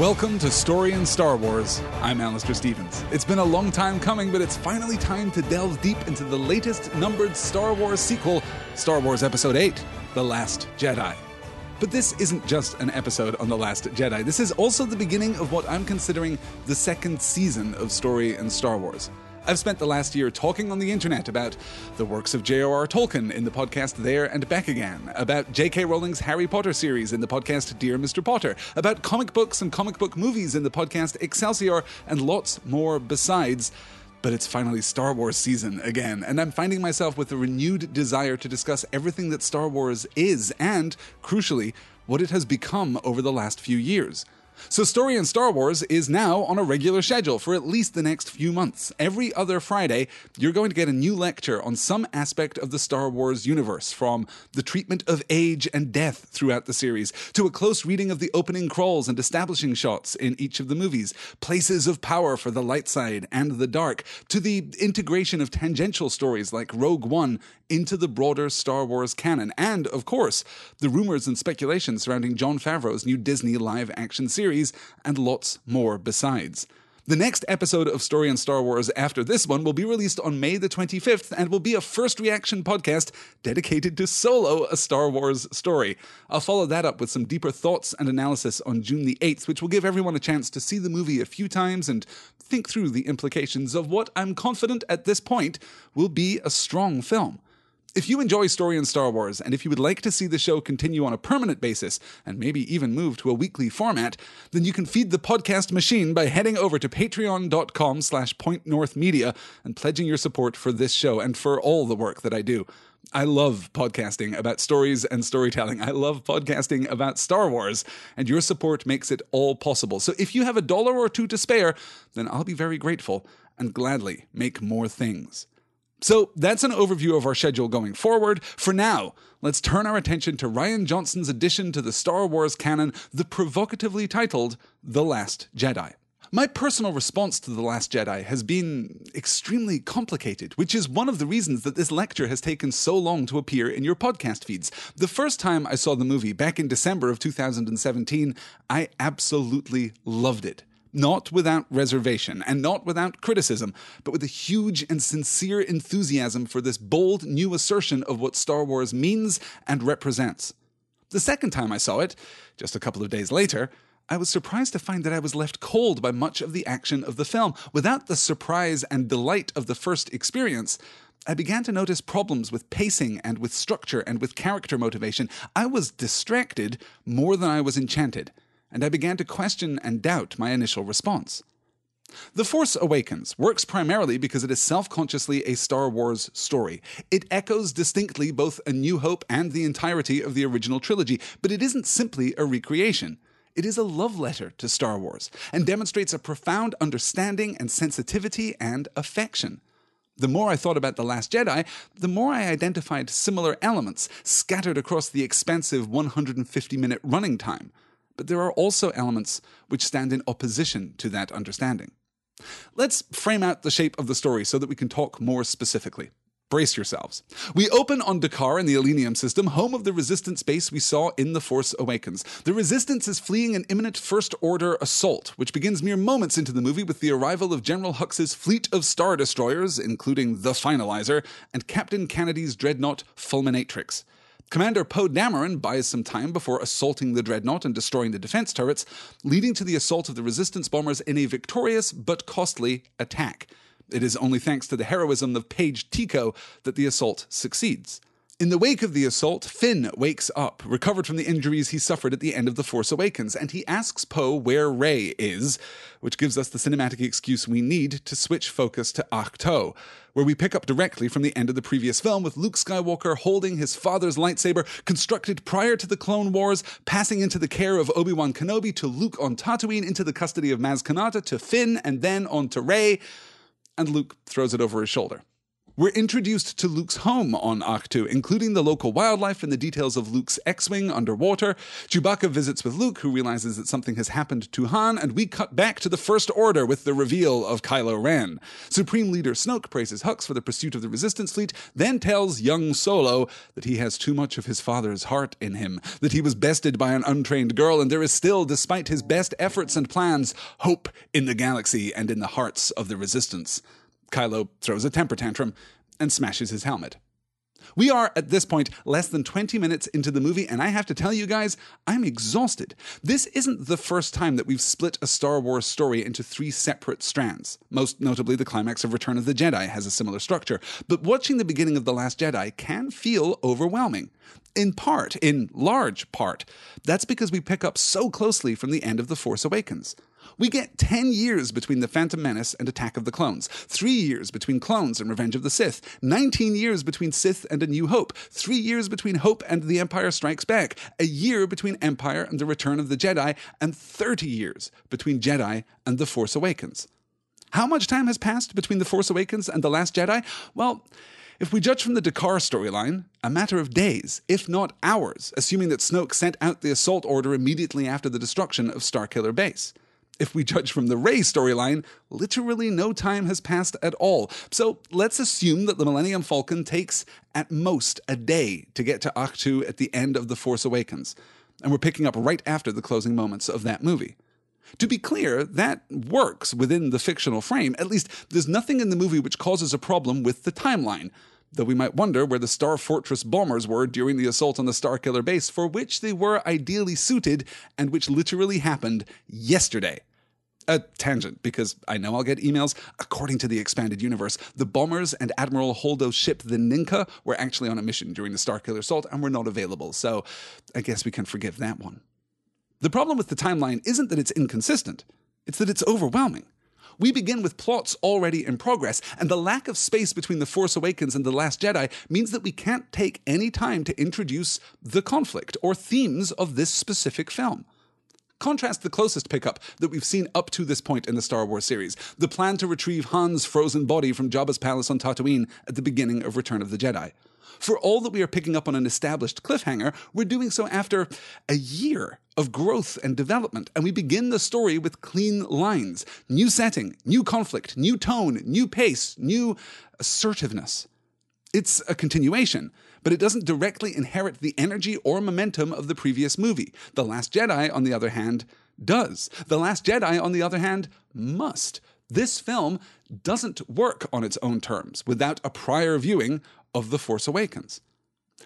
Welcome to Story in Star Wars. I'm Alistair Stevens. It's been a long time coming, but it's finally time to delve deep into the latest numbered Star Wars sequel, Star Wars Episode 8 The Last Jedi. But this isn't just an episode on The Last Jedi. This is also the beginning of what I'm considering the second season of Story in Star Wars. I've spent the last year talking on the internet about the works of J.R.R. Tolkien in the podcast There and Back Again, about J.K. Rowling's Harry Potter series in the podcast Dear Mr. Potter, about comic books and comic book movies in the podcast Excelsior, and lots more besides. But it's finally Star Wars season again, and I'm finding myself with a renewed desire to discuss everything that Star Wars is and, crucially, what it has become over the last few years. So, Story in Star Wars is now on a regular schedule for at least the next few months. Every other Friday, you're going to get a new lecture on some aspect of the Star Wars universe, from the treatment of age and death throughout the series, to a close reading of the opening crawls and establishing shots in each of the movies, places of power for the light side and the dark, to the integration of tangential stories like Rogue One into the broader Star Wars canon, and, of course, the rumors and speculation surrounding Jon Favreau's new Disney live action series, and lots more besides. The next episode of Story in Star Wars after this one will be released on May the 25th and will be a first reaction podcast dedicated to Solo, a Star Wars story. I'll follow that up with some deeper thoughts and analysis on June the 8th, which will give everyone a chance to see the movie a few times and think through the implications of what I'm confident at this point will be a strong film. If you enjoy Story in Star Wars, and if you would like to see the show continue on a permanent basis, and maybe even move to a weekly format, then you can feed the podcast machine by heading over to patreon.com slash pointnorthmedia and pledging your support for this show and for all the work that I do. I love podcasting about stories and storytelling. I love podcasting about Star Wars, and your support makes it all possible. So if you have a dollar or two to spare, then I'll be very grateful and gladly make more things. So that's an overview of our schedule going forward. For now, let's turn our attention to Rian Johnson's addition to the Star Wars canon, the provocatively titled The Last Jedi. My personal response to The Last Jedi has been extremely complicated, which is one of the reasons that this lecture has taken so long to appear in your podcast feeds. The first time I saw the movie back in December of 2017, I absolutely loved it not without reservation and not without criticism, but with a huge and sincere enthusiasm for this bold new assertion of what Star Wars means and represents. The second time I saw it, just a couple of days later, I was surprised to find that I was left cold by much of the action of the film. Without the surprise and delight of the first experience, I began to notice problems with pacing and with structure and with character motivation. I was distracted more than I was enchanted and I began to question and doubt my initial response. The Force Awakens works primarily because it is self consciously a Star Wars story. It echoes distinctly both A New Hope and the entirety of the original trilogy, but it isn't simply a recreation. It is a love letter to Star Wars and demonstrates a profound understanding and sensitivity and affection. The more I thought about The Last Jedi, the more I identified similar elements scattered across the expansive 150 minute running time but there are also elements which stand in opposition to that understanding. Let's frame out the shape of the story so that we can talk more specifically. Brace yourselves. We open on D'Qar in the Ileenium system, home of the resistance base we saw in The Force Awakens. The resistance is fleeing an imminent First Order assault, which begins mere moments into the movie with the arrival of General Hux's fleet of Star Destroyers, including the Finalizer, and Captain Canady's dreadnought Fulminatrix. Commander Poe Dameron buys some time before assaulting the dreadnought and destroying the defense turrets, leading to the assault of the resistance bombers in a victorious but costly attack. It is only thanks to the heroism of Paige Tico that the assault succeeds. In the wake of the assault, Finn wakes up, recovered from the injuries he suffered at the end of The Force Awakens, and he asks Poe where Rey is, which gives us the cinematic excuse we need to switch focus to Ahch-To, where we pick up directly from the end of the previous film with Luke Skywalker holding his father's lightsaber, constructed prior to the Clone Wars, passing into the care of Obi-Wan Kenobi to Luke on Tatooine, into the custody of Maz Kanata to Finn, and then on to Rey, and Luke throws it over his shoulder. We're introduced to Luke's home on Ahch-To, including the local wildlife and the details of Luke's X-Wing underwater. Chewbacca visits with Luke, who realizes that something has happened to Han, and we cut back to the First Order with the reveal of Kylo Ren. Supreme Leader Snoke praises Hux for the pursuit of the Resistance fleet, then tells young Solo that he has too much of his father's heart in him, that he was bested by an untrained girl, and there is still, despite his best efforts and plans, hope in the galaxy and in the hearts of the Resistance. Kylo throws a temper tantrum and smashes his helmet. We are, at this point, less than 20 minutes into the movie, and I have to tell you guys, I'm exhausted. This isn't the first time that we've split a Star Wars story into three separate strands. Most notably, the climax of Return of the Jedi has a similar structure. But watching the beginning of The Last Jedi can feel overwhelming. In part, in large part, that's because we pick up so closely from the end of The Force Awakens. We get 10 years between The Phantom Menace and Attack of the Clones, 3 years between Clones and Revenge of the Sith, 19 years between Sith and A New Hope, 3 years between Hope and The Empire Strikes Back, a year between Empire and The Return of the Jedi, and 30 years between Jedi and The Force Awakens. How much time has passed between The Force Awakens and The Last Jedi? Well, if we judge from the D'Qar storyline, a matter of days, if not hours, assuming that Snoke sent out the assault order immediately after the destruction of Starkiller Base if we judge from the Rey storyline, literally no time has passed at all. So let's assume that the Millennium Falcon takes at most a day to get to Ahch-To at the end of The Force Awakens. And we're picking up right after the closing moments of that movie. To be clear, that works within the fictional frame. At least, there's nothing in the movie which causes a problem with the timeline. Though we might wonder where the Star Fortress bombers were during the assault on the Starkiller base, for which they were ideally suited and which literally happened yesterday a tangent because I know I'll get emails. According to the expanded universe, the bombers and Admiral Holdo's ship, the Ninka, were actually on a mission during the Starkiller assault and were not available. So I guess we can forgive that one. The problem with the timeline isn't that it's inconsistent, it's that it's overwhelming. We begin with plots already in progress, and the lack of space between The Force Awakens and The Last Jedi means that we can't take any time to introduce the conflict or themes of this specific film. Contrast the closest pickup that we've seen up to this point in the Star Wars series the plan to retrieve Han's frozen body from Jabba's palace on Tatooine at the beginning of Return of the Jedi. For all that we are picking up on an established cliffhanger, we're doing so after a year of growth and development, and we begin the story with clean lines, new setting, new conflict, new tone, new pace, new assertiveness. It's a continuation, but it doesn't directly inherit the energy or momentum of the previous movie. The Last Jedi, on the other hand, does. The Last Jedi, on the other hand, must. This film doesn't work on its own terms without a prior viewing of The Force Awakens.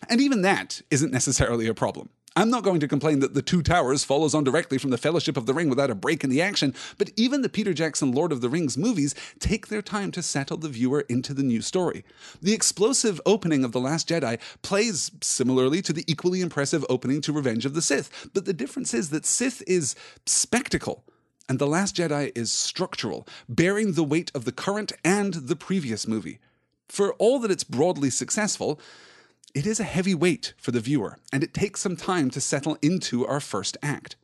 And even that isn't necessarily a problem. I'm not going to complain that The Two Towers follows on directly from The Fellowship of the Ring without a break in the action, but even the Peter Jackson Lord of the Rings movies take their time to settle the viewer into the new story. The explosive opening of The Last Jedi plays similarly to the equally impressive opening to Revenge of the Sith, but the difference is that Sith is spectacle. And The Last Jedi is structural, bearing the weight of the current and the previous movie. For all that it's broadly successful, it is a heavy weight for the viewer, and it takes some time to settle into our first act.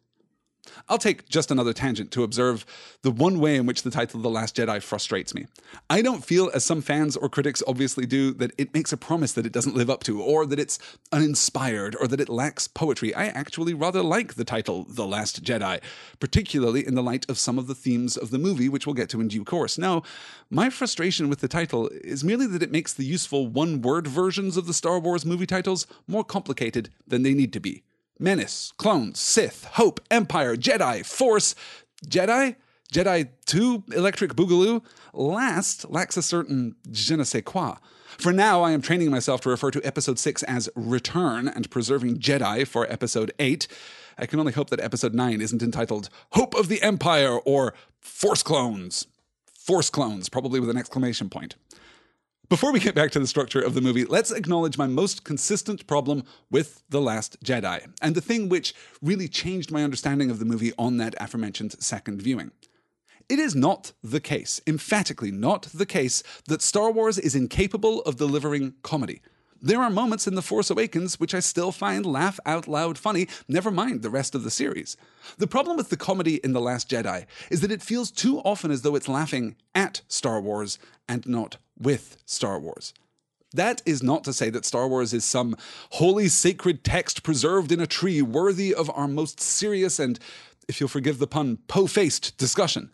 I'll take just another tangent to observe the one way in which the title The Last Jedi frustrates me. I don't feel, as some fans or critics obviously do, that it makes a promise that it doesn't live up to, or that it's uninspired, or that it lacks poetry. I actually rather like the title The Last Jedi, particularly in the light of some of the themes of the movie, which we'll get to in due course. Now, my frustration with the title is merely that it makes the useful one word versions of the Star Wars movie titles more complicated than they need to be. Menace, Clones, Sith, Hope, Empire, Jedi, Force, Jedi, Jedi 2, Electric Boogaloo, last lacks a certain je ne sais quoi. For now, I am training myself to refer to episode 6 as Return and preserving Jedi for episode 8. I can only hope that episode 9 isn't entitled Hope of the Empire or Force Clones. Force Clones, probably with an exclamation point. Before we get back to the structure of the movie, let's acknowledge my most consistent problem with The Last Jedi, and the thing which really changed my understanding of the movie on that aforementioned second viewing. It is not the case, emphatically not the case, that Star Wars is incapable of delivering comedy. There are moments in The Force Awakens which I still find laugh out loud funny, never mind the rest of the series. The problem with the comedy in The Last Jedi is that it feels too often as though it's laughing at Star Wars and not with Star Wars. That is not to say that Star Wars is some holy sacred text preserved in a tree worthy of our most serious and, if you'll forgive the pun, po faced discussion.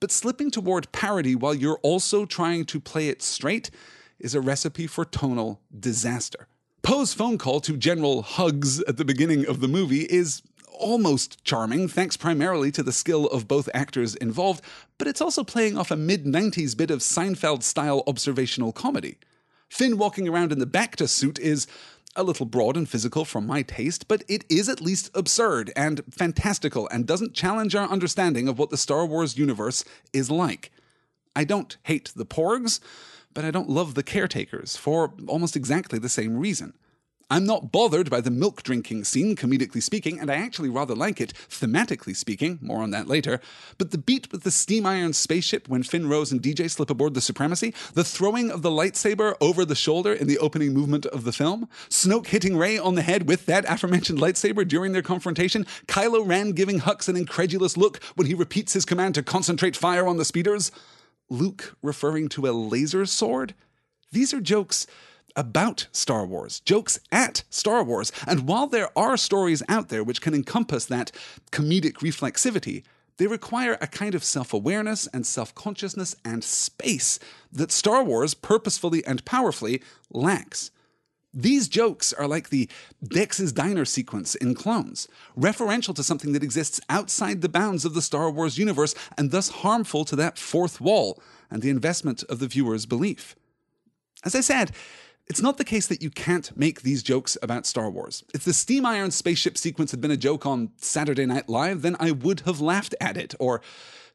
But slipping toward parody while you're also trying to play it straight is a recipe for tonal disaster. Poe's phone call to General Hux at the beginning of the movie is almost charming, thanks primarily to the skill of both actors involved, but it's also playing off a mid 90s bit of Seinfeld style observational comedy. Finn walking around in the Bacta suit is a little broad and physical from my taste, but it is at least absurd and fantastical and doesn't challenge our understanding of what the Star Wars universe is like. I don't hate the Porgs, but I don't love the caretakers for almost exactly the same reason. I'm not bothered by the milk drinking scene, comedically speaking, and I actually rather like it, thematically speaking, more on that later. But the beat with the steam iron spaceship when Finn Rose and DJ slip aboard the Supremacy, the throwing of the lightsaber over the shoulder in the opening movement of the film, Snoke hitting Rey on the head with that aforementioned lightsaber during their confrontation, Kylo Ren giving Hux an incredulous look when he repeats his command to concentrate fire on the speeders, Luke referring to a laser sword. These are jokes about Star Wars, jokes at Star Wars. And while there are stories out there which can encompass that comedic reflexivity, they require a kind of self awareness and self consciousness and space that Star Wars purposefully and powerfully lacks. These jokes are like the Dex's Diner sequence in Clones, referential to something that exists outside the bounds of the Star Wars universe and thus harmful to that fourth wall and the investment of the viewer's belief. As I said, it's not the case that you can't make these jokes about Star Wars. If the steam iron spaceship sequence had been a joke on Saturday Night Live, then I would have laughed at it, or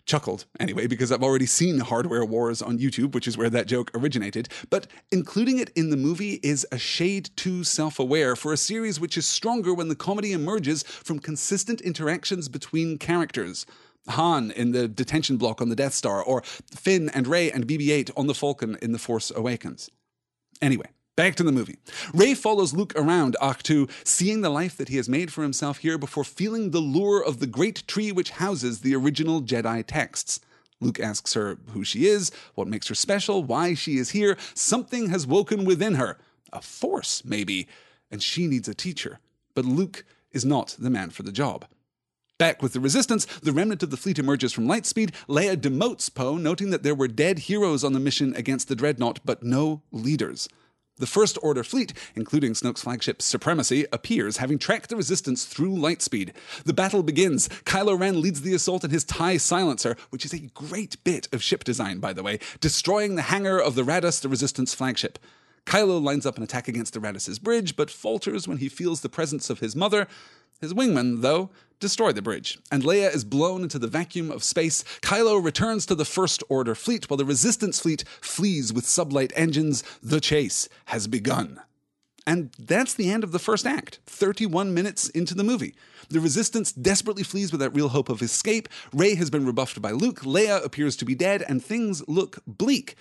chuckled anyway, because I've already seen Hardware Wars on YouTube, which is where that joke originated. But including it in the movie is a shade too self aware for a series which is stronger when the comedy emerges from consistent interactions between characters. Han in the detention block on the Death Star, or Finn and Rey and BB 8 on the Falcon in The Force Awakens. Anyway, Back to the movie. Rey follows Luke around Ahch-To, seeing the life that he has made for himself here before feeling the lure of the great tree which houses the original Jedi texts. Luke asks her who she is, what makes her special, why she is here. Something has woken within her. A force, maybe, and she needs a teacher. But Luke is not the man for the job. Back with the Resistance, the remnant of the fleet emerges from Lightspeed. Leia demotes Poe, noting that there were dead heroes on the mission against the Dreadnought, but no leaders. The First Order fleet, including Snoke's flagship Supremacy, appears, having tracked the resistance through lightspeed. The battle begins. Kylo Ren leads the assault in his TIE silencer, which is a great bit of ship design, by the way, destroying the hangar of the Raddus, the resistance flagship. Kylo lines up an attack against the Raddus's bridge, but falters when he feels the presence of his mother. His wingmen, though, destroy the bridge, and Leia is blown into the vacuum of space. Kylo returns to the First Order fleet while the Resistance fleet flees with sublight engines. The chase has begun. And that's the end of the first act, 31 minutes into the movie. The Resistance desperately flees without real hope of escape. Rey has been rebuffed by Luke, Leia appears to be dead, and things look bleak.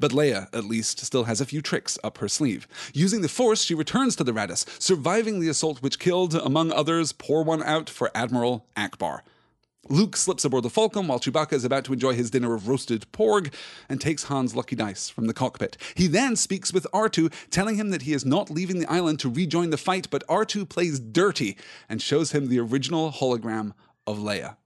But Leia, at least, still has a few tricks up her sleeve. Using the Force, she returns to the Raddus, surviving the assault which killed, among others, pour one out for Admiral Ackbar. Luke slips aboard the Falcon while Chewbacca is about to enjoy his dinner of roasted porg and takes Han's lucky dice from the cockpit. He then speaks with R2, telling him that he is not leaving the island to rejoin the fight, but R2 plays dirty and shows him the original hologram of Leia.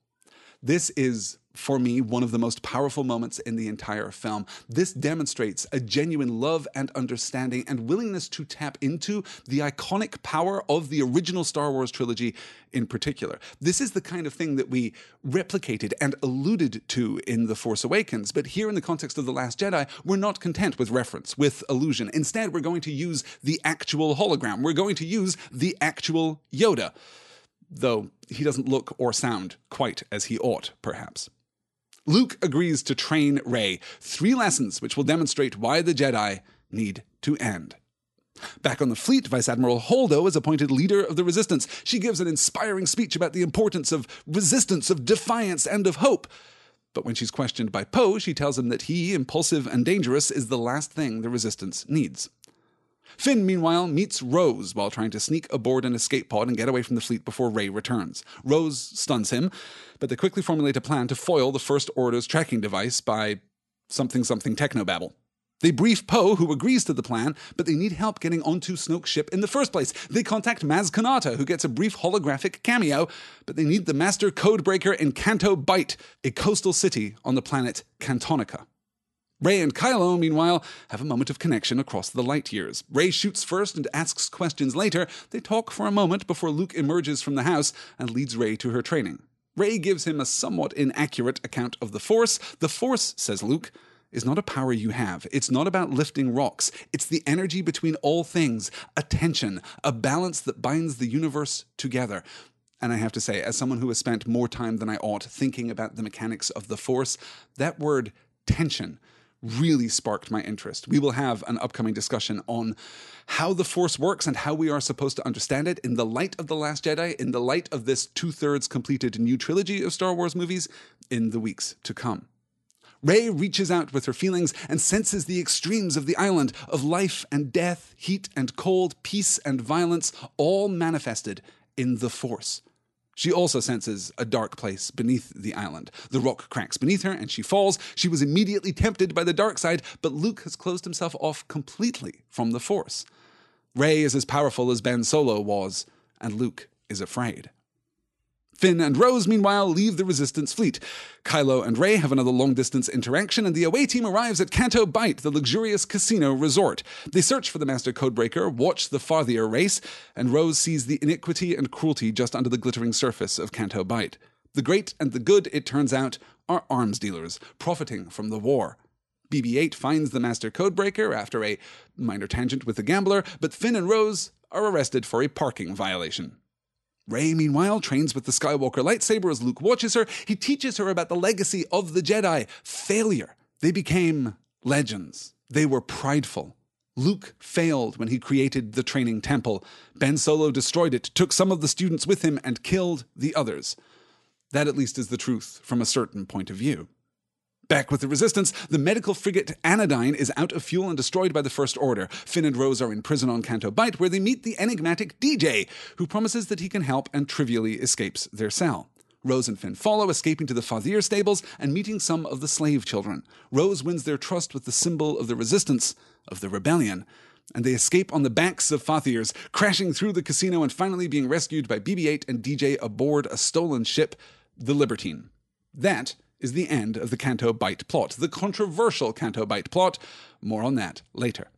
This is for me, one of the most powerful moments in the entire film. This demonstrates a genuine love and understanding and willingness to tap into the iconic power of the original Star Wars trilogy in particular. This is the kind of thing that we replicated and alluded to in The Force Awakens, but here in the context of The Last Jedi, we're not content with reference, with allusion. Instead, we're going to use the actual hologram, we're going to use the actual Yoda though he doesn't look or sound quite as he ought, perhaps. Luke agrees to train Rey, three lessons which will demonstrate why the Jedi need to end. Back on the fleet, Vice Admiral Holdo is appointed leader of the resistance. She gives an inspiring speech about the importance of resistance, of defiance, and of hope. But when she's questioned by Poe, she tells him that he, impulsive and dangerous, is the last thing the resistance needs. Finn, meanwhile, meets Rose while trying to sneak aboard an escape pod and get away from the fleet before Rey returns. Rose stuns him, but they quickly formulate a plan to foil the First Order's tracking device by something something technobabble. They brief Poe, who agrees to the plan, but they need help getting onto Snoke's ship in the first place. They contact Maz Kanata, who gets a brief holographic cameo, but they need the master codebreaker in Canto Bight, a coastal city on the planet Cantonica. Rey and Kylo, meanwhile, have a moment of connection across the light years. Rey shoots first and asks questions later. They talk for a moment before Luke emerges from the house and leads Rey to her training. Rey gives him a somewhat inaccurate account of the Force. The Force, says Luke, is not a power you have. It's not about lifting rocks. It's the energy between all things, a tension, a balance that binds the universe together. And I have to say, as someone who has spent more time than I ought thinking about the mechanics of the Force, that word tension really sparked my interest. We will have an upcoming discussion on how the Force works and how we are supposed to understand it in the light of The Last Jedi, in the light of this two thirds completed new trilogy of Star Wars movies, in the weeks to come. Rey reaches out with her feelings and senses the extremes of the island of life and death, heat and cold, peace and violence, all manifested in the Force. She also senses a dark place beneath the island. The rock cracks beneath her and she falls. She was immediately tempted by the dark side, but Luke has closed himself off completely from the Force. Rey is as powerful as Ben Solo was, and Luke is afraid. Finn and Rose, meanwhile, leave the Resistance fleet. Kylo and Rey have another long distance interaction, and the away team arrives at Canto Bight, the luxurious casino resort. They search for the Master Codebreaker, watch the Fathier race, and Rose sees the iniquity and cruelty just under the glittering surface of Canto Bight. The great and the good, it turns out, are arms dealers, profiting from the war. BB 8 finds the Master Codebreaker after a minor tangent with the gambler, but Finn and Rose are arrested for a parking violation. Rey, meanwhile, trains with the Skywalker lightsaber as Luke watches her. He teaches her about the legacy of the Jedi failure. They became legends, they were prideful. Luke failed when he created the training temple. Ben Solo destroyed it, took some of the students with him, and killed the others. That, at least, is the truth from a certain point of view. Back with the Resistance, the medical frigate Anodyne is out of fuel and destroyed by the First Order. Finn and Rose are in prison on Canto Bight, where they meet the enigmatic DJ, who promises that he can help and trivially escapes their cell. Rose and Finn follow, escaping to the Fathier stables and meeting some of the slave children. Rose wins their trust with the symbol of the resistance, of the rebellion, and they escape on the backs of Fathiers, crashing through the casino and finally being rescued by BB 8 and DJ aboard a stolen ship, the Libertine. That is the end of the Canto Bight plot, the controversial Canto Bight plot. More on that later.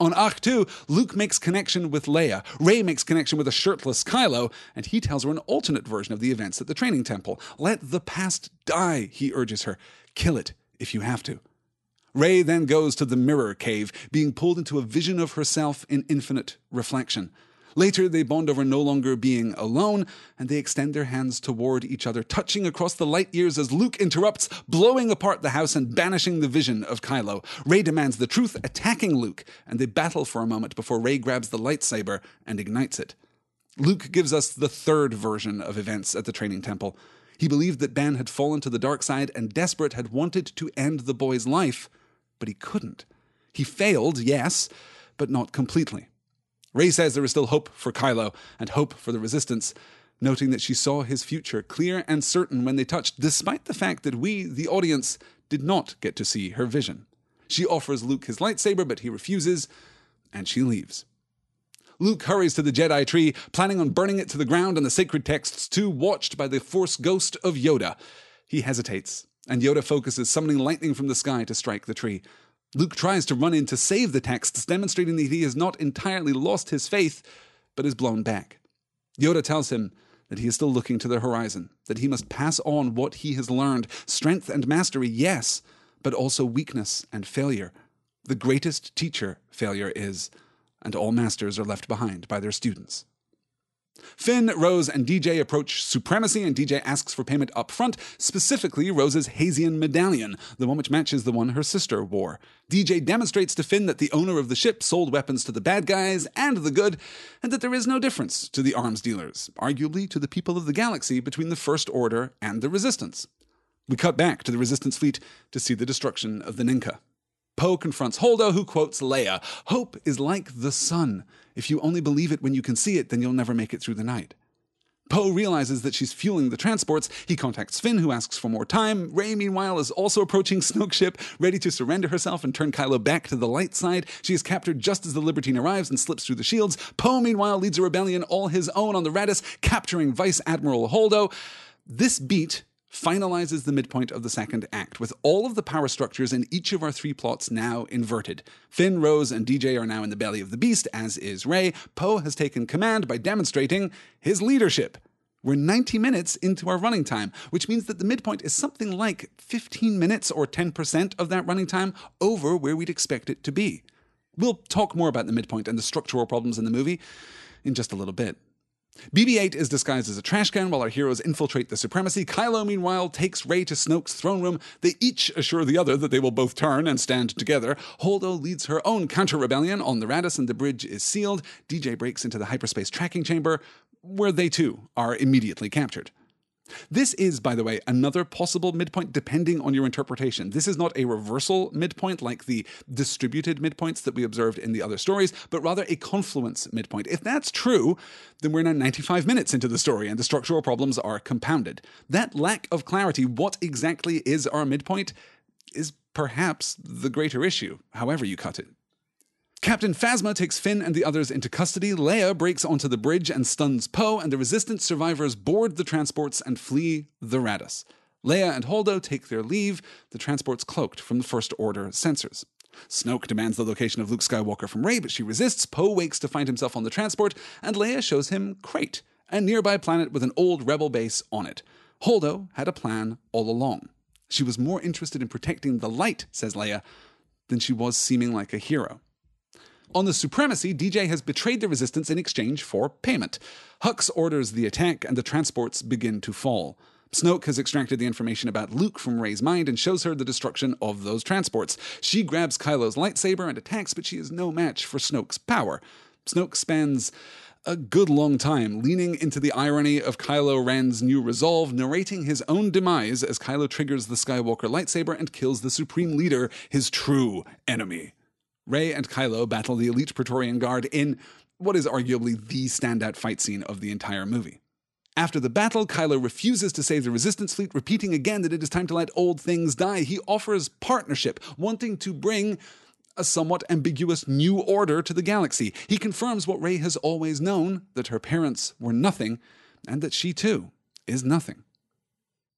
On Ahch-To, Luke makes connection with Leia. Rey makes connection with a shirtless Kylo, and he tells her an alternate version of the events at the training temple. Let the past die, he urges her. Kill it if you have to. Rey then goes to the mirror cave, being pulled into a vision of herself in infinite reflection. Later, they bond over no longer being alone, and they extend their hands toward each other, touching across the light years as Luke interrupts, blowing apart the house and banishing the vision of Kylo. Rey demands the truth, attacking Luke, and they battle for a moment before Rey grabs the lightsaber and ignites it. Luke gives us the third version of events at the training temple. He believed that Ben had fallen to the dark side and desperate had wanted to end the boy's life, but he couldn't. He failed, yes, but not completely. Rey says there is still hope for Kylo and hope for the Resistance, noting that she saw his future clear and certain when they touched, despite the fact that we, the audience, did not get to see her vision. She offers Luke his lightsaber, but he refuses, and she leaves. Luke hurries to the Jedi tree, planning on burning it to the ground and the sacred texts too, watched by the Force ghost of Yoda. He hesitates, and Yoda focuses, summoning lightning from the sky to strike the tree. Luke tries to run in to save the texts, demonstrating that he has not entirely lost his faith, but is blown back. Yoda tells him that he is still looking to the horizon, that he must pass on what he has learned strength and mastery, yes, but also weakness and failure. The greatest teacher failure is, and all masters are left behind by their students. Finn, Rose, and DJ approach supremacy, and DJ asks for payment up front, specifically Rose's Haysian medallion, the one which matches the one her sister wore. DJ demonstrates to Finn that the owner of the ship sold weapons to the bad guys and the good, and that there is no difference to the arms dealers, arguably to the people of the galaxy between the First Order and the Resistance. We cut back to the Resistance fleet to see the destruction of the Ninka. Poe confronts Holdo, who quotes Leia Hope is like the sun. If you only believe it when you can see it, then you'll never make it through the night. Poe realizes that she's fueling the transports. He contacts Finn, who asks for more time. Rey, meanwhile, is also approaching Snoke's ship, ready to surrender herself and turn Kylo back to the light side. She is captured just as the Libertine arrives and slips through the shields. Poe, meanwhile, leads a rebellion all his own on the Raddus, capturing Vice Admiral Holdo. This beat finalizes the midpoint of the second act, with all of the power structures in each of our three plots now inverted. Finn, Rose, and DJ are now in the belly of the beast, as is Rey. Poe has taken command by demonstrating his leadership. We're 90 minutes into our running time, which means that the midpoint is something like 15 minutes or 10% of that running time over where we'd expect it to be. We'll talk more about the midpoint and the structural problems in the movie in just a little bit. BB 8 is disguised as a trash can while our heroes infiltrate the supremacy. Kylo, meanwhile, takes Rey to Snoke's throne room. They each assure the other that they will both turn and stand together. Holdo leads her own counter rebellion on the Raddus, and the bridge is sealed. DJ breaks into the hyperspace tracking chamber, where they too are immediately captured. This is, by the way, another possible midpoint depending on your interpretation. This is not a reversal midpoint like the distributed midpoints that we observed in the other stories, but rather a confluence midpoint. If that's true, then we're now 95 minutes into the story and the structural problems are compounded. That lack of clarity, what exactly is our midpoint, is perhaps the greater issue, however you cut it. Captain Phasma takes Finn and the others into custody. Leia breaks onto the bridge and stuns Poe, and the resistance survivors board the transports and flee the Raddus. Leia and Holdo take their leave, the transports cloaked from the First Order sensors. Snoke demands the location of Luke Skywalker from Rey, but she resists. Poe wakes to find himself on the transport, and Leia shows him Crait, a nearby planet with an old rebel base on it. Holdo had a plan all along. She was more interested in protecting the light, says Leia, than she was seeming like a hero. On the supremacy, DJ has betrayed the resistance in exchange for payment. Hux orders the attack, and the transports begin to fall. Snoke has extracted the information about Luke from Rey's mind and shows her the destruction of those transports. She grabs Kylo's lightsaber and attacks, but she is no match for Snoke's power. Snoke spends a good long time leaning into the irony of Kylo Ren's new resolve, narrating his own demise as Kylo triggers the Skywalker lightsaber and kills the Supreme Leader, his true enemy. Rey and Kylo battle the elite Praetorian Guard in what is arguably the standout fight scene of the entire movie. After the battle, Kylo refuses to save the Resistance fleet, repeating again that it is time to let old things die. He offers partnership, wanting to bring a somewhat ambiguous new order to the galaxy. He confirms what Rey has always known that her parents were nothing, and that she too is nothing.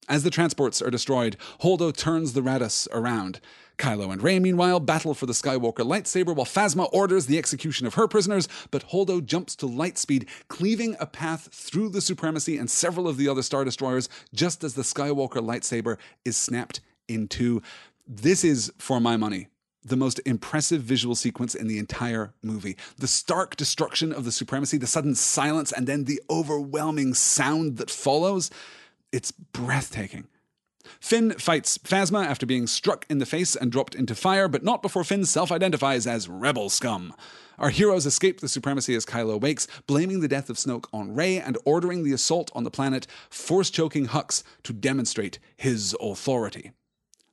As the transports are destroyed, Holdo turns the Raddus around. Kylo and Rey, meanwhile, battle for the Skywalker lightsaber while Phasma orders the execution of her prisoners, but Holdo jumps to lightspeed, cleaving a path through the Supremacy and several of the other Star Destroyers just as the Skywalker lightsaber is snapped in two. This is, for my money, the most impressive visual sequence in the entire movie. The stark destruction of the Supremacy, the sudden silence, and then the overwhelming sound that follows. It's breathtaking. Finn fights Phasma after being struck in the face and dropped into fire, but not before Finn self identifies as Rebel Scum. Our heroes escape the supremacy as Kylo wakes, blaming the death of Snoke on Rey and ordering the assault on the planet, force choking Hux to demonstrate his authority.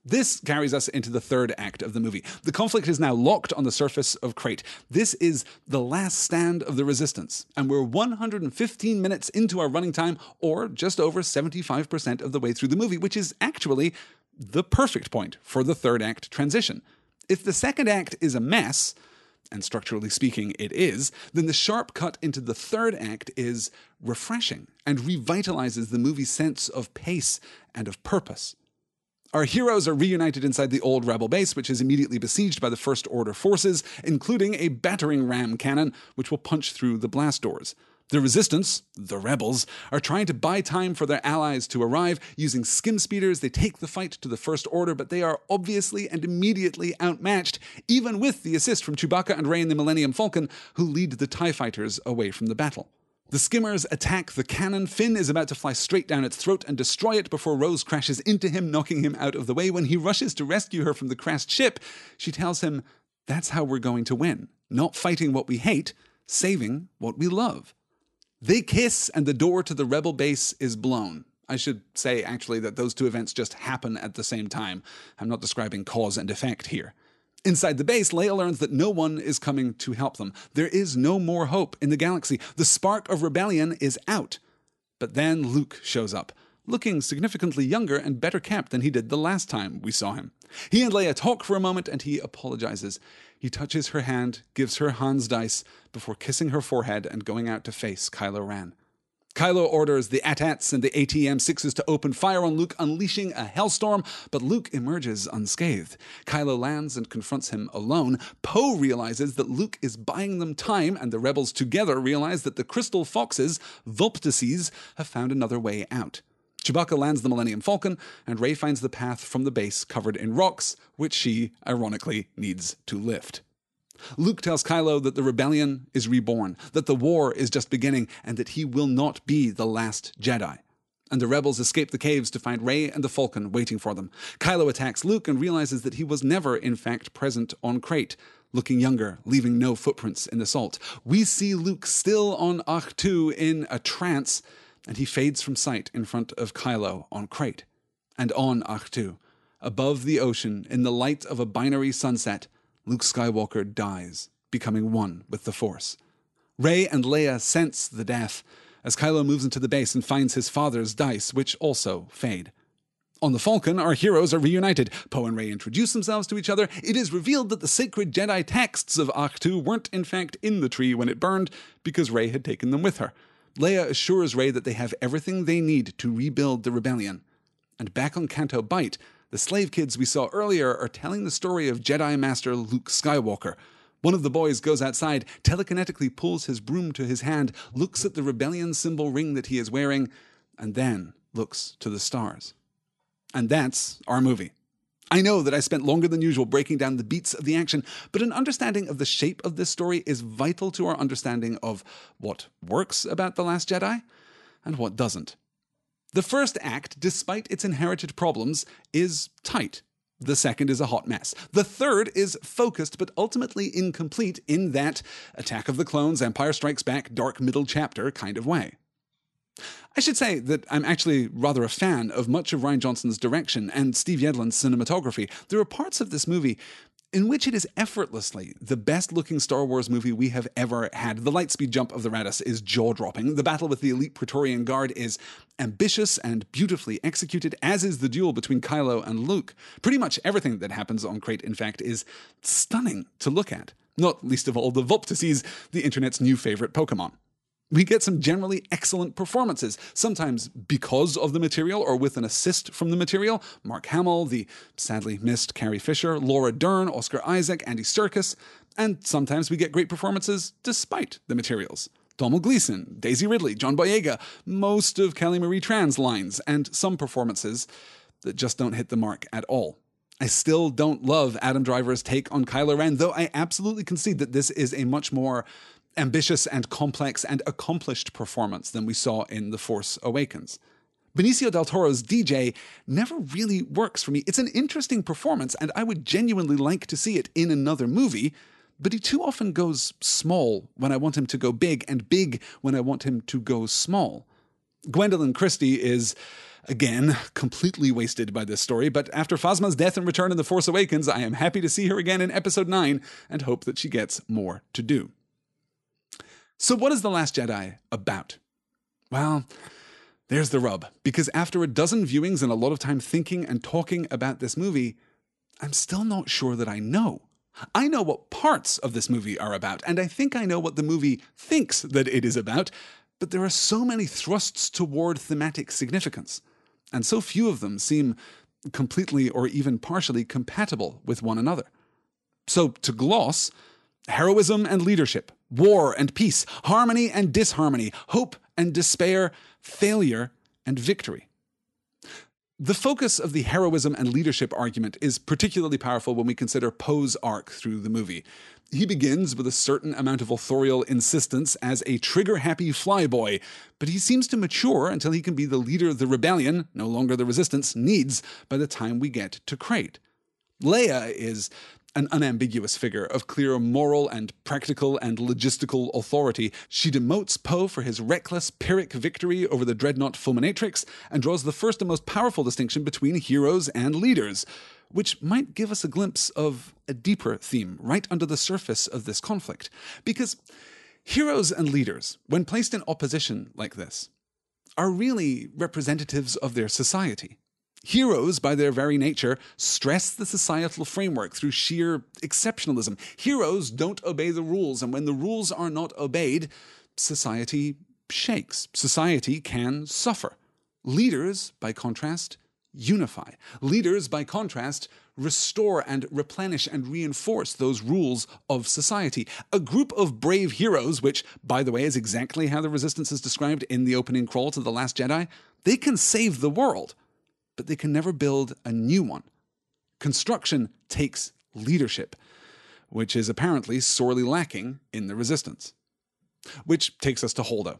This carries us into the third act of the movie. The conflict is now locked on the surface of Crait. This is the last stand of the resistance, and we're 115 minutes into our running time, or just over 75% of the way through the movie, which is actually the perfect point for the third act transition. If the second act is a mess, and structurally speaking it is, then the sharp cut into the third act is refreshing and revitalizes the movie's sense of pace and of purpose. Our heroes are reunited inside the old rebel base, which is immediately besieged by the First Order forces, including a battering ram cannon, which will punch through the blast doors. The resistance, the rebels, are trying to buy time for their allies to arrive. Using skim speeders, they take the fight to the First Order, but they are obviously and immediately outmatched, even with the assist from Chewbacca and Rey and the Millennium Falcon, who lead the TIE fighters away from the battle. The skimmers attack the cannon. Finn is about to fly straight down its throat and destroy it before Rose crashes into him, knocking him out of the way. When he rushes to rescue her from the crashed ship, she tells him, That's how we're going to win. Not fighting what we hate, saving what we love. They kiss, and the door to the rebel base is blown. I should say, actually, that those two events just happen at the same time. I'm not describing cause and effect here. Inside the base, Leia learns that no one is coming to help them. There is no more hope in the galaxy. The spark of rebellion is out. But then Luke shows up, looking significantly younger and better kept than he did the last time we saw him. He and Leia talk for a moment and he apologizes. He touches her hand, gives her Han's dice, before kissing her forehead and going out to face Kylo Ren. Kylo orders the AT-ATs and the AT-M6s to open fire on Luke, unleashing a hellstorm, but Luke emerges unscathed. Kylo lands and confronts him alone. Poe realizes that Luke is buying them time, and the rebels together realize that the Crystal Foxes, Vulptices, have found another way out. Chewbacca lands the Millennium Falcon, and Rey finds the path from the base covered in rocks, which she, ironically, needs to lift. Luke tells Kylo that the rebellion is reborn, that the war is just beginning, and that he will not be the last Jedi. And the rebels escape the caves to find Rey and the Falcon waiting for them. Kylo attacks Luke and realizes that he was never, in fact, present on Crait, looking younger, leaving no footprints in the salt. We see Luke still on Ahch-To in a trance, and he fades from sight in front of Kylo on Crait. And on Ahch-To, above the ocean, in the light of a binary sunset, Luke Skywalker dies, becoming one with the Force. Rey and Leia sense the death as Kylo moves into the base and finds his father's dice, which also fade. On the Falcon, our heroes are reunited. Poe and Rey introduce themselves to each other. It is revealed that the sacred Jedi texts of Ahch-To weren't in fact in the tree when it burned, because Rey had taken them with her. Leia assures Rey that they have everything they need to rebuild the rebellion. And back on Canto Bight, the slave kids we saw earlier are telling the story of Jedi Master Luke Skywalker. One of the boys goes outside, telekinetically pulls his broom to his hand, looks at the rebellion symbol ring that he is wearing, and then looks to the stars. And that's our movie. I know that I spent longer than usual breaking down the beats of the action, but an understanding of the shape of this story is vital to our understanding of what works about The Last Jedi and what doesn't. The first act, despite its inherited problems, is tight. The second is a hot mess. The third is focused but ultimately incomplete in that Attack of the Clones, Empire Strikes Back, dark middle chapter kind of way. I should say that I'm actually rather a fan of much of Rian Johnson's direction and Steve Yedlin's cinematography. There are parts of this movie in which it is effortlessly the best looking Star Wars movie we have ever had. The lightspeed jump of the Raddus is jaw dropping. The battle with the elite Praetorian Guard is ambitious and beautifully executed, as is the duel between Kylo and Luke. Pretty much everything that happens on Crait, in fact, is stunning to look at. Not least of all the Vulptices, the internet's new favorite Pokemon we get some generally excellent performances, sometimes because of the material or with an assist from the material. Mark Hamill, the sadly missed Carrie Fisher, Laura Dern, Oscar Isaac, Andy Serkis, and sometimes we get great performances despite the materials. Domhnall Gleeson, Daisy Ridley, John Boyega, most of Kelly Marie Tran's lines, and some performances that just don't hit the mark at all. I still don't love Adam Driver's take on Kylo Ren, though I absolutely concede that this is a much more ambitious and complex and accomplished performance than we saw in The Force Awakens. Benicio del Toro's DJ never really works for me. It's an interesting performance, and I would genuinely like to see it in another movie, but he too often goes small when I want him to go big, and big when I want him to go small. Gwendoline Christie is, again, completely wasted by this story, but after Phasma's death and return in The Force Awakens, I am happy to see her again in Episode 9 and hope that she gets more to do. So, what is The Last Jedi about? Well, there's the rub, because after a dozen viewings and a lot of time thinking and talking about this movie, I'm still not sure that I know. I know what parts of this movie are about, and I think I know what the movie thinks that it is about, but there are so many thrusts toward thematic significance, and so few of them seem completely or even partially compatible with one another. So, to gloss, heroism and leadership, war and peace, harmony and disharmony, hope and despair, failure and victory. The focus of the heroism and leadership argument is particularly powerful when we consider Poe's arc through the movie. He begins with a certain amount of authorial insistence as a trigger happy flyboy, but he seems to mature until he can be the leader the rebellion, no longer the resistance, needs by the time we get to Crait. Leia is an unambiguous figure of clear moral and practical and logistical authority. She demotes Poe for his reckless Pyrrhic victory over the dreadnought Fulminatrix and draws the first and most powerful distinction between heroes and leaders, which might give us a glimpse of a deeper theme right under the surface of this conflict. Because heroes and leaders, when placed in opposition like this, are really representatives of their society. Heroes, by their very nature, stress the societal framework through sheer exceptionalism. Heroes don't obey the rules, and when the rules are not obeyed, society shakes. Society can suffer. Leaders, by contrast, unify. Leaders, by contrast, restore and replenish and reinforce those rules of society. A group of brave heroes, which, by the way, is exactly how the Resistance is described in the opening crawl to The Last Jedi, they can save the world but they can never build a new one. Construction takes leadership, which is apparently sorely lacking in the resistance. Which takes us to Holdo.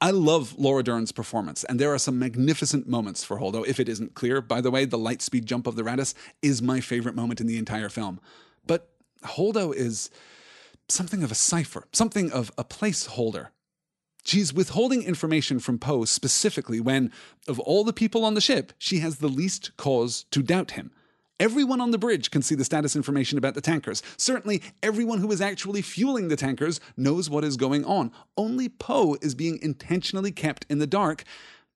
I love Laura Dern's performance, and there are some magnificent moments for Holdo. If it isn't clear, by the way, the light speed jump of the Raddus is my favorite moment in the entire film. But Holdo is something of a cipher, something of a placeholder She's withholding information from Poe specifically when, of all the people on the ship, she has the least cause to doubt him. Everyone on the bridge can see the status information about the tankers. Certainly, everyone who is actually fueling the tankers knows what is going on. Only Poe is being intentionally kept in the dark,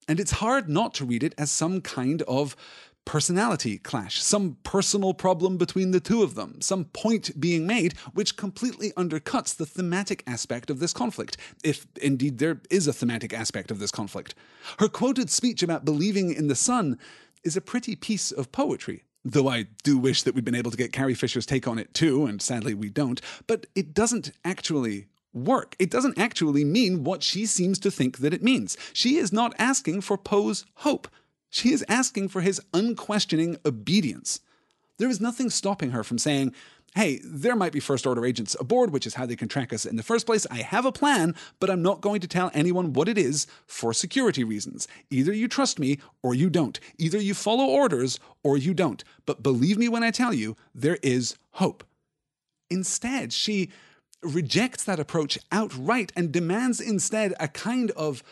and it's hard not to read it as some kind of personality clash, some personal problem between the two of them, some point being made which completely undercuts the thematic aspect of this conflict, if indeed there is a thematic aspect of this conflict. Her quoted speech about believing in the sun is a pretty piece of poetry. Though I do wish that we'd been able to get Carrie Fisher's take on it too, and sadly we don't, but it doesn't actually work. It doesn't actually mean what she seems to think that it means. She is not asking for Poe's hope. She is asking for his unquestioning obedience. There is nothing stopping her from saying, Hey, there might be first order agents aboard, which is how they can track us in the first place. I have a plan, but I'm not going to tell anyone what it is for security reasons. Either you trust me or you don't. Either you follow orders or you don't. But believe me when I tell you, there is hope. Instead, she rejects that approach outright and demands instead a kind of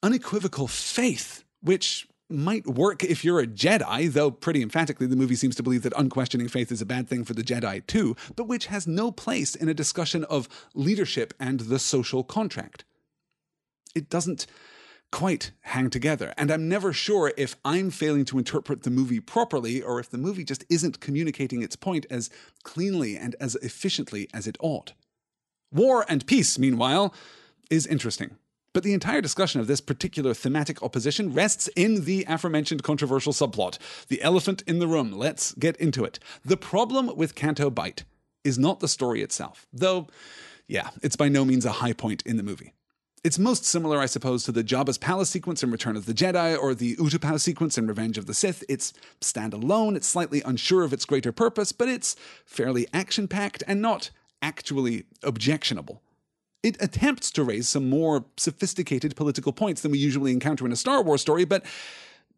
unequivocal faith, which might work if you're a Jedi, though pretty emphatically the movie seems to believe that unquestioning faith is a bad thing for the Jedi too, but which has no place in a discussion of leadership and the social contract. It doesn't quite hang together, and I'm never sure if I'm failing to interpret the movie properly or if the movie just isn't communicating its point as cleanly and as efficiently as it ought. War and peace, meanwhile, is interesting. But the entire discussion of this particular thematic opposition rests in the aforementioned controversial subplot the elephant in the room. Let's get into it. The problem with Canto Bight is not the story itself, though, yeah, it's by no means a high point in the movie. It's most similar, I suppose, to the Jabba's palace sequence in Return of the Jedi or the Utapau sequence in Revenge of the Sith. It's standalone, it's slightly unsure of its greater purpose, but it's fairly action packed and not actually objectionable. It attempts to raise some more sophisticated political points than we usually encounter in a Star Wars story, but,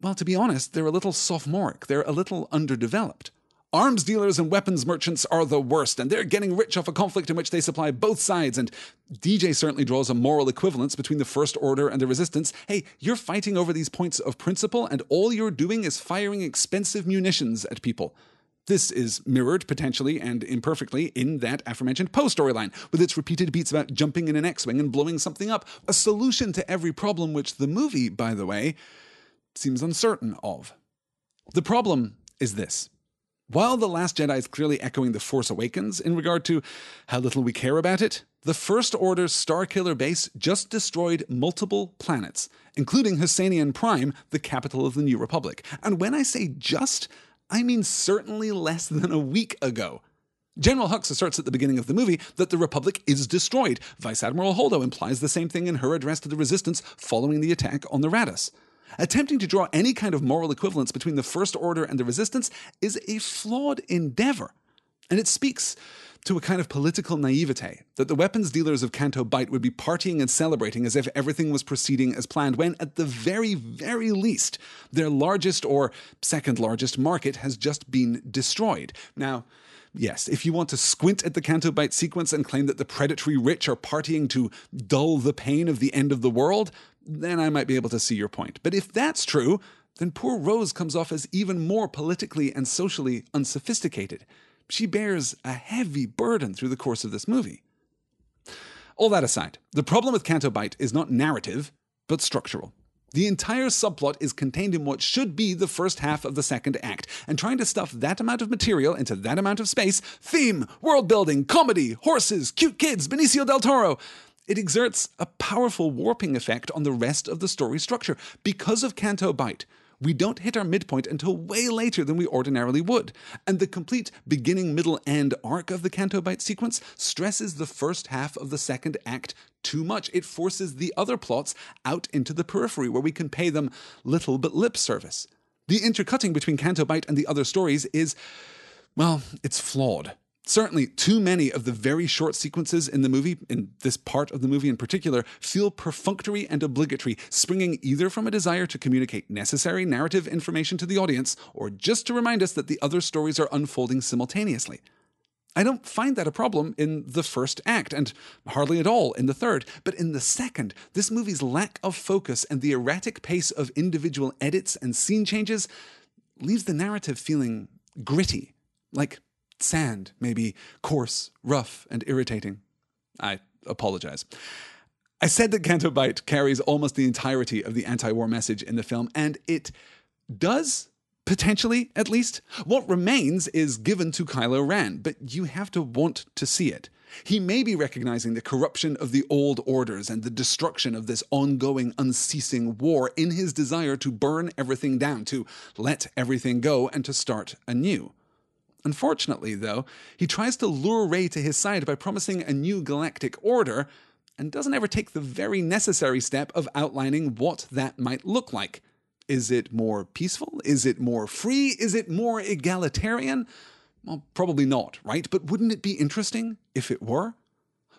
well, to be honest, they're a little sophomoric. They're a little underdeveloped. Arms dealers and weapons merchants are the worst, and they're getting rich off a conflict in which they supply both sides. And DJ certainly draws a moral equivalence between the First Order and the Resistance. Hey, you're fighting over these points of principle, and all you're doing is firing expensive munitions at people. This is mirrored potentially and imperfectly in that aforementioned Poe storyline, with its repeated beats about jumping in an X Wing and blowing something up. A solution to every problem, which the movie, by the way, seems uncertain of. The problem is this. While The Last Jedi is clearly echoing The Force Awakens in regard to how little we care about it, the First Order's Starkiller base just destroyed multiple planets, including Hosnian Prime, the capital of the New Republic. And when I say just, I mean certainly less than a week ago. General Hux asserts at the beginning of the movie that the Republic is destroyed. Vice Admiral Holdo implies the same thing in her address to the Resistance following the attack on the Raddus. Attempting to draw any kind of moral equivalence between the First Order and the Resistance is a flawed endeavor, and it speaks to a kind of political naivete that the weapons dealers of Canto Bight would be partying and celebrating as if everything was proceeding as planned, when at the very, very least, their largest or second largest market has just been destroyed. Now, Yes, if you want to squint at the Canto Bight sequence and claim that the predatory rich are partying to dull the pain of the end of the world, then I might be able to see your point. But if that's true, then poor Rose comes off as even more politically and socially unsophisticated she bears a heavy burden through the course of this movie. All that aside, the problem with Canto Bight is not narrative, but structural. The entire subplot is contained in what should be the first half of the second act, and trying to stuff that amount of material into that amount of space theme, world building, comedy, horses, cute kids, Benicio del Toro it exerts a powerful warping effect on the rest of the story structure. Because of Canto Bight, we don't hit our midpoint until way later than we ordinarily would. And the complete beginning, middle, end arc of the Canto Bight sequence stresses the first half of the second act too much. It forces the other plots out into the periphery where we can pay them little but lip service. The intercutting between Canto Bight and the other stories is, well, it's flawed. Certainly, too many of the very short sequences in the movie, in this part of the movie in particular, feel perfunctory and obligatory, springing either from a desire to communicate necessary narrative information to the audience or just to remind us that the other stories are unfolding simultaneously. I don't find that a problem in the first act, and hardly at all in the third. But in the second, this movie's lack of focus and the erratic pace of individual edits and scene changes leaves the narrative feeling gritty, like sand, maybe coarse, rough, and irritating. I apologize. I said that Canto Bight carries almost the entirety of the anti war message in the film, and it does, potentially at least. What remains is given to Kylo Ren, but you have to want to see it. He may be recognizing the corruption of the old orders and the destruction of this ongoing, unceasing war in his desire to burn everything down, to let everything go, and to start anew. Unfortunately, though, he tries to lure Rey to his side by promising a new galactic order and doesn't ever take the very necessary step of outlining what that might look like. Is it more peaceful? Is it more free? Is it more egalitarian? Well, probably not, right? But wouldn't it be interesting if it were?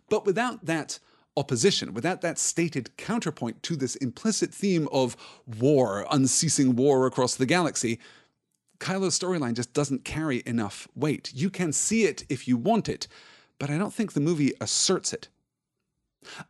But without that opposition, without that stated counterpoint to this implicit theme of war, unceasing war across the galaxy, Kylo's storyline just doesn't carry enough weight. You can see it if you want it, but I don't think the movie asserts it.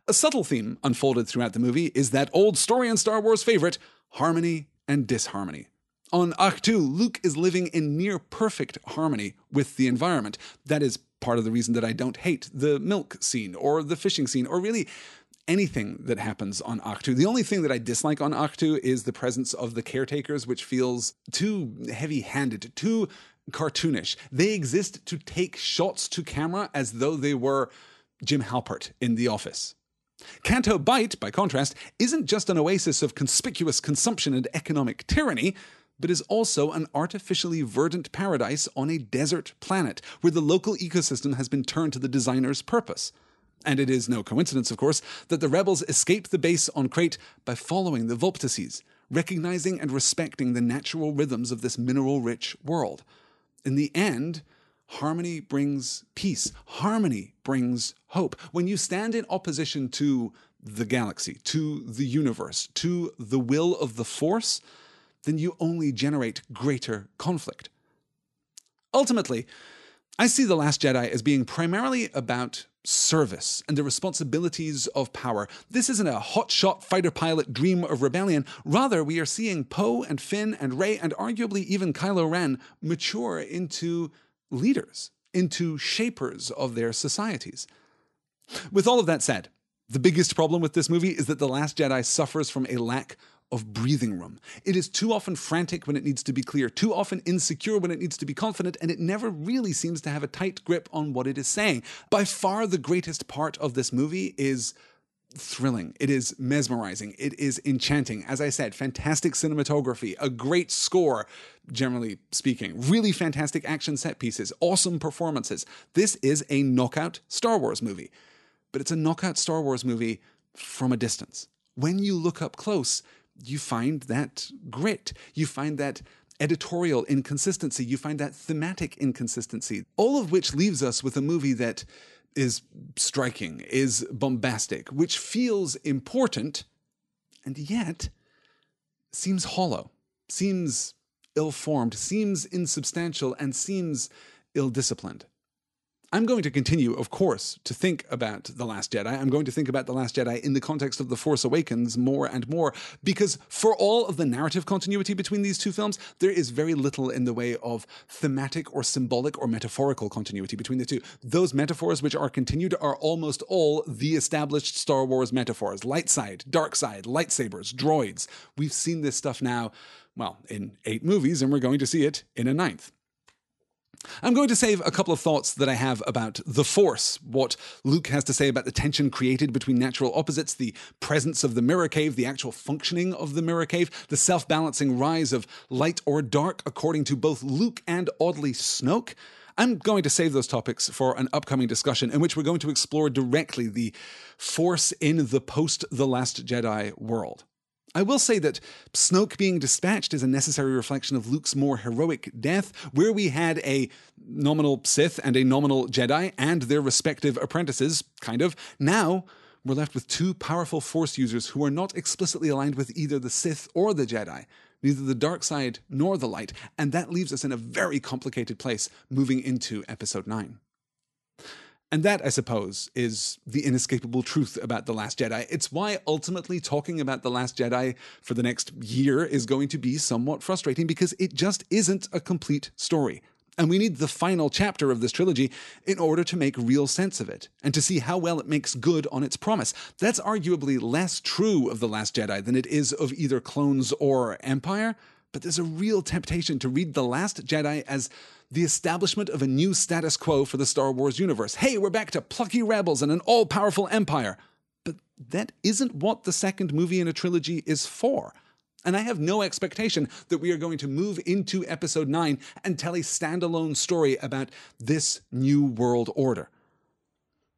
A subtle theme unfolded throughout the movie is that old story and Star Wars favorite harmony and disharmony. On Ahch-To, Luke is living in near perfect harmony with the environment. That is part of the reason that I don't hate the milk scene or the fishing scene or really anything that happens on Ahch-To. The only thing that I dislike on Ahch-To is the presence of the caretakers, which feels too heavy handed, too cartoonish. They exist to take shots to camera as though they were Jim Halpert in The Office. Canto Bight, by contrast, isn't just an oasis of conspicuous consumption and economic tyranny, but is also an artificially verdant paradise on a desert planet where the local ecosystem has been turned to the designer's purpose. And it is no coincidence, of course, that the rebels escape the base on Crait by following the Vulptices, recognizing and respecting the natural rhythms of this mineral rich world. In the end, harmony brings peace, harmony brings hope. When you stand in opposition to the galaxy, to the universe, to the will of the Force, then you only generate greater conflict. Ultimately, I see The Last Jedi as being primarily about service and the responsibilities of power. This isn't a hotshot fighter pilot dream of rebellion. Rather, we are seeing Poe and Finn and Rey and arguably even Kylo Ren mature into leaders, into shapers of their societies. With all of that said, the biggest problem with this movie is that The Last Jedi suffers from a lack of breathing room. It is too often frantic when it needs to be clear, too often insecure when it needs to be confident, and it never really seems to have a tight grip on what it is saying. By far, the greatest part of this movie is thrilling. It is mesmerizing. It is enchanting. As I said, fantastic cinematography, a great score, generally speaking, really fantastic action set pieces, awesome performances. This is a knockout Star Wars movie, but it's a knockout Star Wars movie from a distance. When you look up close, you find that grit, you find that editorial inconsistency, you find that thematic inconsistency, all of which leaves us with a movie that is striking, is bombastic, which feels important, and yet seems hollow, seems ill formed, seems insubstantial, and seems ill disciplined. I'm going to continue, of course, to think about The Last Jedi. I'm going to think about The Last Jedi in the context of The Force Awakens more and more, because for all of the narrative continuity between these two films, there is very little in the way of thematic or symbolic or metaphorical continuity between the two. Those metaphors which are continued are almost all the established Star Wars metaphors light side, dark side, lightsabers, droids. We've seen this stuff now, well, in eight movies, and we're going to see it in a ninth. I'm going to save a couple of thoughts that I have about the Force, what Luke has to say about the tension created between natural opposites, the presence of the mirror cave, the actual functioning of the mirror cave, the self balancing rise of light or dark according to both Luke and oddly Snoke. I'm going to save those topics for an upcoming discussion in which we're going to explore directly the Force in the post The Last Jedi world. I will say that Snoke being dispatched is a necessary reflection of Luke's more heroic death, where we had a nominal Sith and a nominal Jedi and their respective apprentices, kind of. Now, we're left with two powerful Force users who are not explicitly aligned with either the Sith or the Jedi, neither the dark side nor the light, and that leaves us in a very complicated place moving into Episode 9. And that, I suppose, is the inescapable truth about The Last Jedi. It's why ultimately talking about The Last Jedi for the next year is going to be somewhat frustrating because it just isn't a complete story. And we need the final chapter of this trilogy in order to make real sense of it and to see how well it makes good on its promise. That's arguably less true of The Last Jedi than it is of either Clones or Empire, but there's a real temptation to read The Last Jedi as the establishment of a new status quo for the Star Wars universe. Hey, we're back to plucky rebels and an all powerful empire. But that isn't what the second movie in a trilogy is for. And I have no expectation that we are going to move into episode 9 and tell a standalone story about this new world order.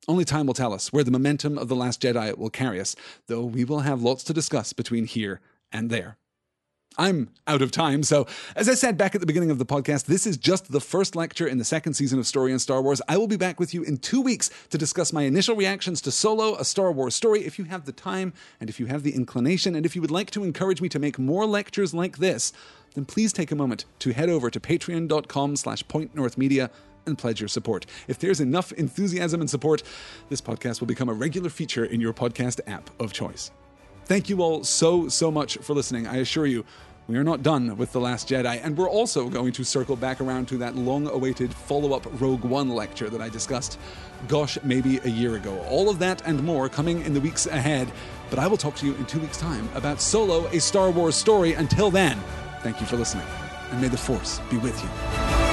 Only time will tell us where the momentum of The Last Jedi will carry us, though we will have lots to discuss between here and there. I'm out of time. So, as I said back at the beginning of the podcast, this is just the first lecture in the second season of Story and Star Wars. I will be back with you in two weeks to discuss my initial reactions to Solo, a Star Wars story. If you have the time and if you have the inclination, and if you would like to encourage me to make more lectures like this, then please take a moment to head over to patreon.com slash pointnorthmedia and pledge your support. If there's enough enthusiasm and support, this podcast will become a regular feature in your podcast app of choice. Thank you all so, so much for listening. I assure you, we are not done with The Last Jedi, and we're also going to circle back around to that long awaited follow up Rogue One lecture that I discussed, gosh, maybe a year ago. All of that and more coming in the weeks ahead, but I will talk to you in two weeks' time about Solo, a Star Wars story. Until then, thank you for listening, and may the Force be with you.